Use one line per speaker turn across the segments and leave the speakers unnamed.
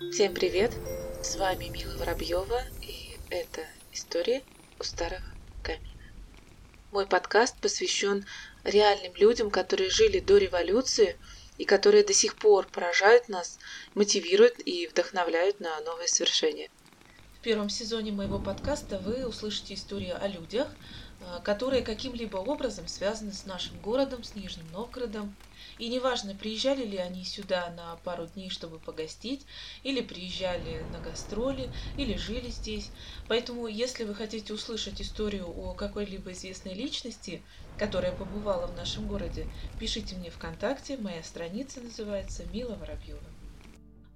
Всем привет! С вами Мила Воробьева, и это история у старого камина. Мой подкаст посвящен реальным людям, которые жили до революции и которые до сих пор поражают нас, мотивируют и вдохновляют на новые свершения.
Первом сезоне моего подкаста вы услышите историю о людях, э, которые каким-либо образом связаны с нашим городом, с Нижним Новгородом, и неважно, приезжали ли они сюда на пару дней, чтобы погостить, или приезжали на гастроли, или жили здесь. Поэтому, если вы хотите услышать историю о какой-либо известной личности, которая побывала в нашем городе, пишите мне ВКонтакте. Моя страница называется Мила Воробьева.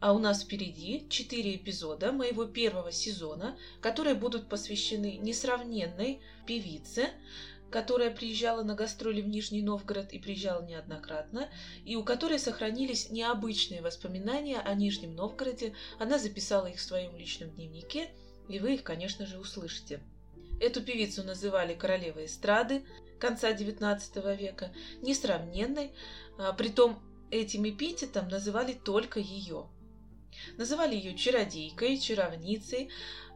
А у нас впереди четыре эпизода моего первого сезона, которые будут посвящены несравненной певице, которая приезжала на гастроли в Нижний Новгород и приезжала неоднократно, и у которой сохранились необычные воспоминания о Нижнем Новгороде. Она записала их в своем личном дневнике, и вы их, конечно же, услышите. Эту певицу называли королевой эстрады конца XIX века, несравненной, а, притом этим эпитетом называли только ее. Называли ее чародейкой, чаровницей,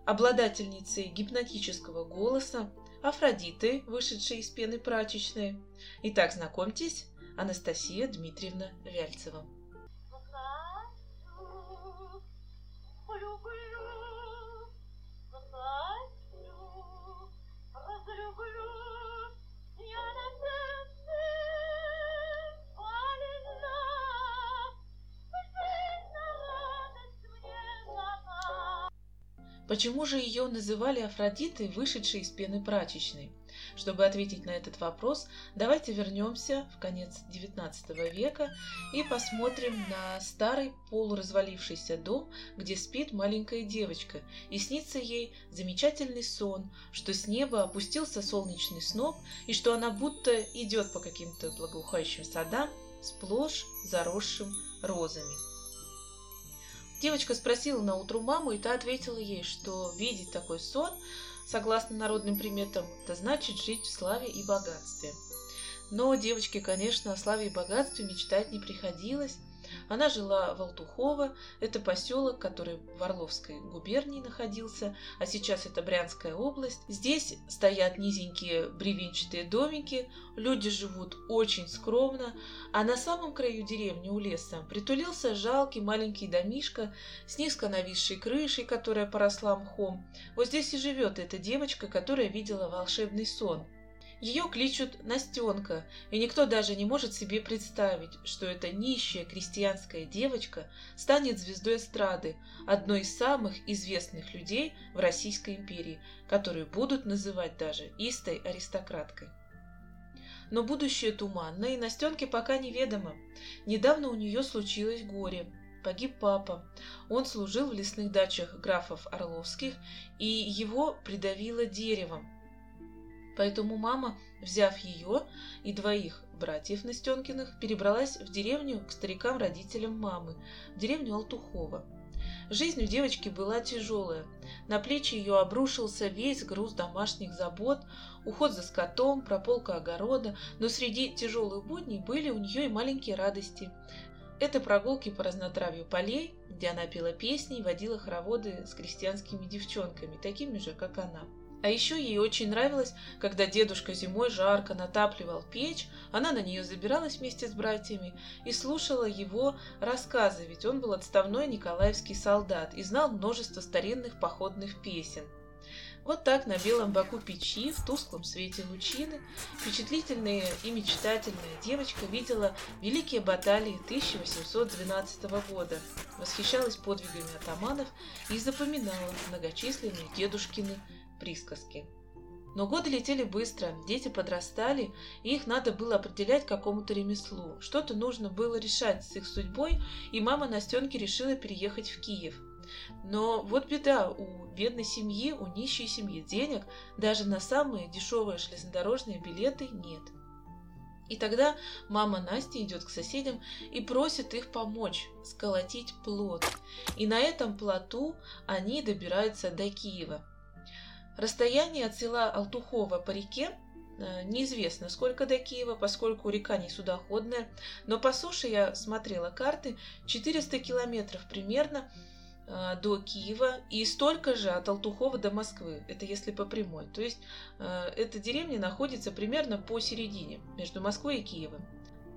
обладательницей гипнотического голоса, Афродиты, вышедшей из пены прачечной. Итак, знакомьтесь, Анастасия Дмитриевна Вяльцева. Почему же ее называли Афродитой, вышедшей из пены прачечной? Чтобы ответить на этот вопрос, давайте вернемся в конец XIX века и посмотрим на старый полуразвалившийся дом, где спит маленькая девочка, и снится ей замечательный сон, что с неба опустился солнечный сноп, и что она будто идет по каким-то благоухающим садам, сплошь заросшим розами. Девочка спросила на утру маму, и та ответила ей, что видеть такой сон, согласно народным приметам, это значит жить в славе и богатстве. Но девочке, конечно, о славе и богатстве мечтать не приходилось, она жила в Алтухово, это поселок, который в Орловской губернии находился, а сейчас это Брянская область. Здесь стоят низенькие бревенчатые домики, люди живут очень скромно, а на самом краю деревни у леса притулился жалкий маленький домишка с низко нависшей крышей, которая поросла мхом. Вот здесь и живет эта девочка, которая видела волшебный сон – ее кличут Настенка, и никто даже не может себе представить, что эта нищая крестьянская девочка станет звездой эстрады, одной из самых известных людей в Российской империи, которую будут называть даже истой аристократкой. Но будущее туманно, и Настенке пока неведомо. Недавно у нее случилось горе. Погиб папа. Он служил в лесных дачах графов Орловских, и его придавило деревом, Поэтому мама, взяв ее и двоих братьев Настенкиных, перебралась в деревню к старикам-родителям мамы, в деревню Алтухова. Жизнь у девочки была тяжелая. На плечи ее обрушился весь груз домашних забот, уход за скотом, прополка огорода, но среди тяжелых будней были у нее и маленькие радости. Это прогулки по разнотравью полей, где она пела песни и водила хороводы с крестьянскими девчонками, такими же, как она. А еще ей очень нравилось, когда дедушка зимой жарко натапливал печь, она на нее забиралась вместе с братьями и слушала его рассказы, ведь он был отставной николаевский солдат и знал множество старинных походных песен. Вот так на белом боку печи, в тусклом свете лучины, впечатлительная и мечтательная девочка видела великие баталии 1812 года, восхищалась подвигами атаманов и запоминала многочисленные дедушкины присказки. Но годы летели быстро, дети подрастали, и их надо было определять какому-то ремеслу. Что-то нужно было решать с их судьбой, и мама Настенки решила переехать в Киев. Но вот беда, у бедной семьи, у нищей семьи денег даже на самые дешевые железнодорожные билеты нет. И тогда мама Насти идет к соседям и просит их помочь сколотить плод. И на этом плоту они добираются до Киева. Расстояние от села Алтухова по реке э, неизвестно, сколько до Киева, поскольку река не судоходная, но по суше я смотрела карты, 400 километров примерно, э, до Киева и столько же от Алтухова до Москвы. Это если по прямой. То есть э, эта деревня находится примерно посередине между Москвой и Киевом.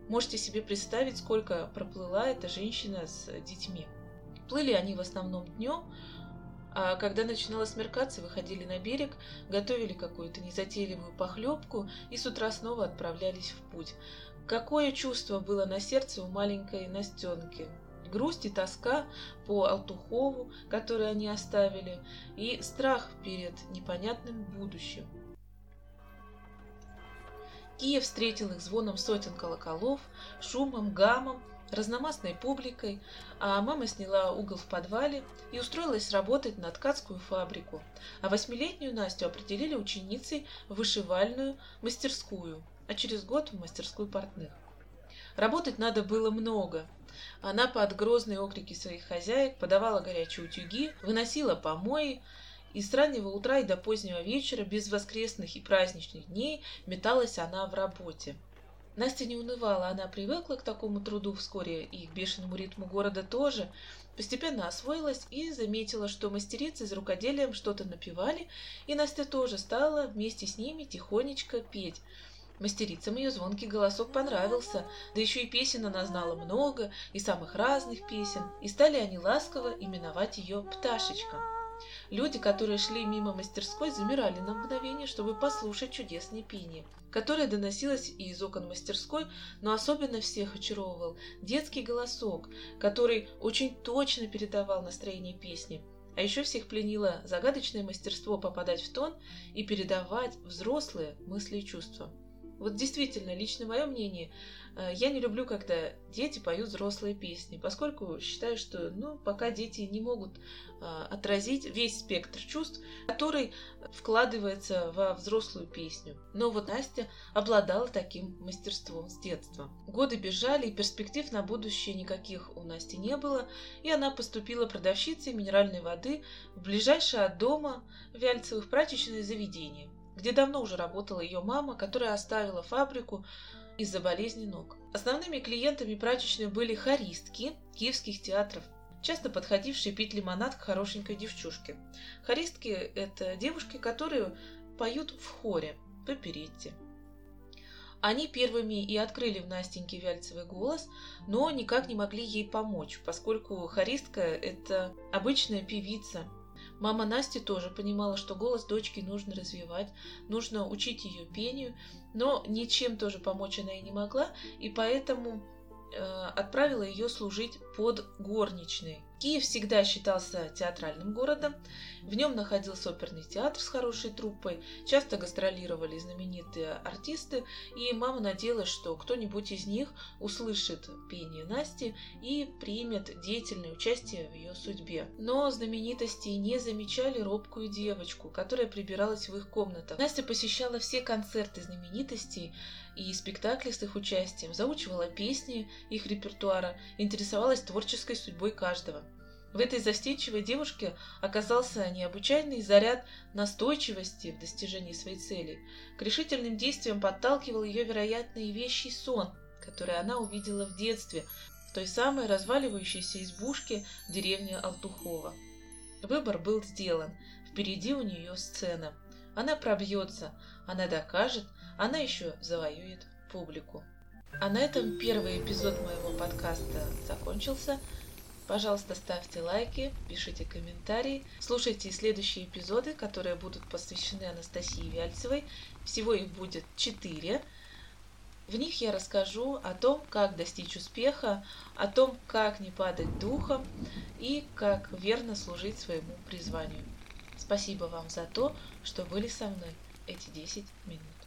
Можете себе представить, сколько проплыла эта женщина с детьми. Плыли они в основном днем, а когда начинало смеркаться, выходили на берег, готовили какую-то незатейливую похлебку и с утра снова отправлялись в путь. Какое чувство было на сердце у маленькой Настенки? Грусть и тоска по Алтухову, который они оставили, и страх перед непонятным будущим. Киев встретил их звоном сотен колоколов, шумом, гамом, разномастной публикой, а мама сняла угол в подвале и устроилась работать на ткацкую фабрику, а восьмилетнюю Настю определили ученицей в вышивальную мастерскую, а через год в мастерскую портных. Работать надо было много. Она под грозные окрики своих хозяек подавала горячие утюги, выносила помои, и с раннего утра и до позднего вечера, без воскресных и праздничных дней, металась она в работе. Настя не унывала, она привыкла к такому труду вскоре и к бешеному ритму города тоже. Постепенно освоилась и заметила, что мастерицы за рукоделием что-то напевали, и Настя тоже стала вместе с ними тихонечко петь. Мастерицам ее звонкий голосок понравился, да еще и песен она знала много, и самых разных песен, и стали они ласково именовать ее «Пташечка». Люди, которые шли мимо мастерской, замирали на мгновение, чтобы послушать чудесное пение, которое доносилось и из окон мастерской, но особенно всех очаровывал детский голосок, который очень точно передавал настроение песни. А еще всех пленило загадочное мастерство попадать в тон и передавать взрослые мысли и чувства. Вот действительно, лично мое мнение, я не люблю, когда дети поют взрослые песни, поскольку считаю, что ну, пока дети не могут э, отразить весь спектр чувств, который вкладывается во взрослую песню. Но вот Настя обладала таким мастерством с детства. Годы бежали, и перспектив на будущее никаких у Насти не было, и она поступила продавщицей минеральной воды в ближайшее от дома Вяльцевых прачечное заведение – где давно уже работала ее мама, которая оставила фабрику из-за болезни ног. Основными клиентами прачечной были хористки киевских театров, часто подходившие пить лимонад к хорошенькой девчушке. Хористки – это девушки, которые поют в хоре, в оперетте. Они первыми и открыли в Настеньке Вяльцевый голос, но никак не могли ей помочь, поскольку хористка – это обычная певица, Мама Насти тоже понимала, что голос дочки нужно развивать, нужно учить ее пению, но ничем тоже помочь она и не могла, и поэтому э, отправила ее служить под горничной. Киев всегда считался театральным городом. В нем находился оперный театр с хорошей труппой, часто гастролировали знаменитые артисты, и мама надеялась, что кто-нибудь из них услышит пение Насти и примет деятельное участие в ее судьбе. Но знаменитости не замечали робкую девочку, которая прибиралась в их комнатах. Настя посещала все концерты знаменитостей и спектакли с их участием, заучивала песни их репертуара, интересовалась творческой судьбой каждого. В этой застенчивой девушке оказался необычайный заряд настойчивости в достижении своей цели. К решительным действиям подталкивал ее, вероятно, и вещий сон, который она увидела в детстве, в той самой разваливающейся избушке в деревне Алтухова. Выбор был сделан. Впереди у нее сцена. Она пробьется, она докажет, она еще завоюет публику. А на этом первый эпизод моего подкаста закончился. Пожалуйста, ставьте лайки, пишите комментарии, слушайте следующие эпизоды, которые будут посвящены Анастасии Вяльцевой. Всего их будет четыре. В них я расскажу о том, как достичь успеха, о том, как не падать духом и как верно служить своему призванию. Спасибо вам за то, что были со мной эти 10 минут.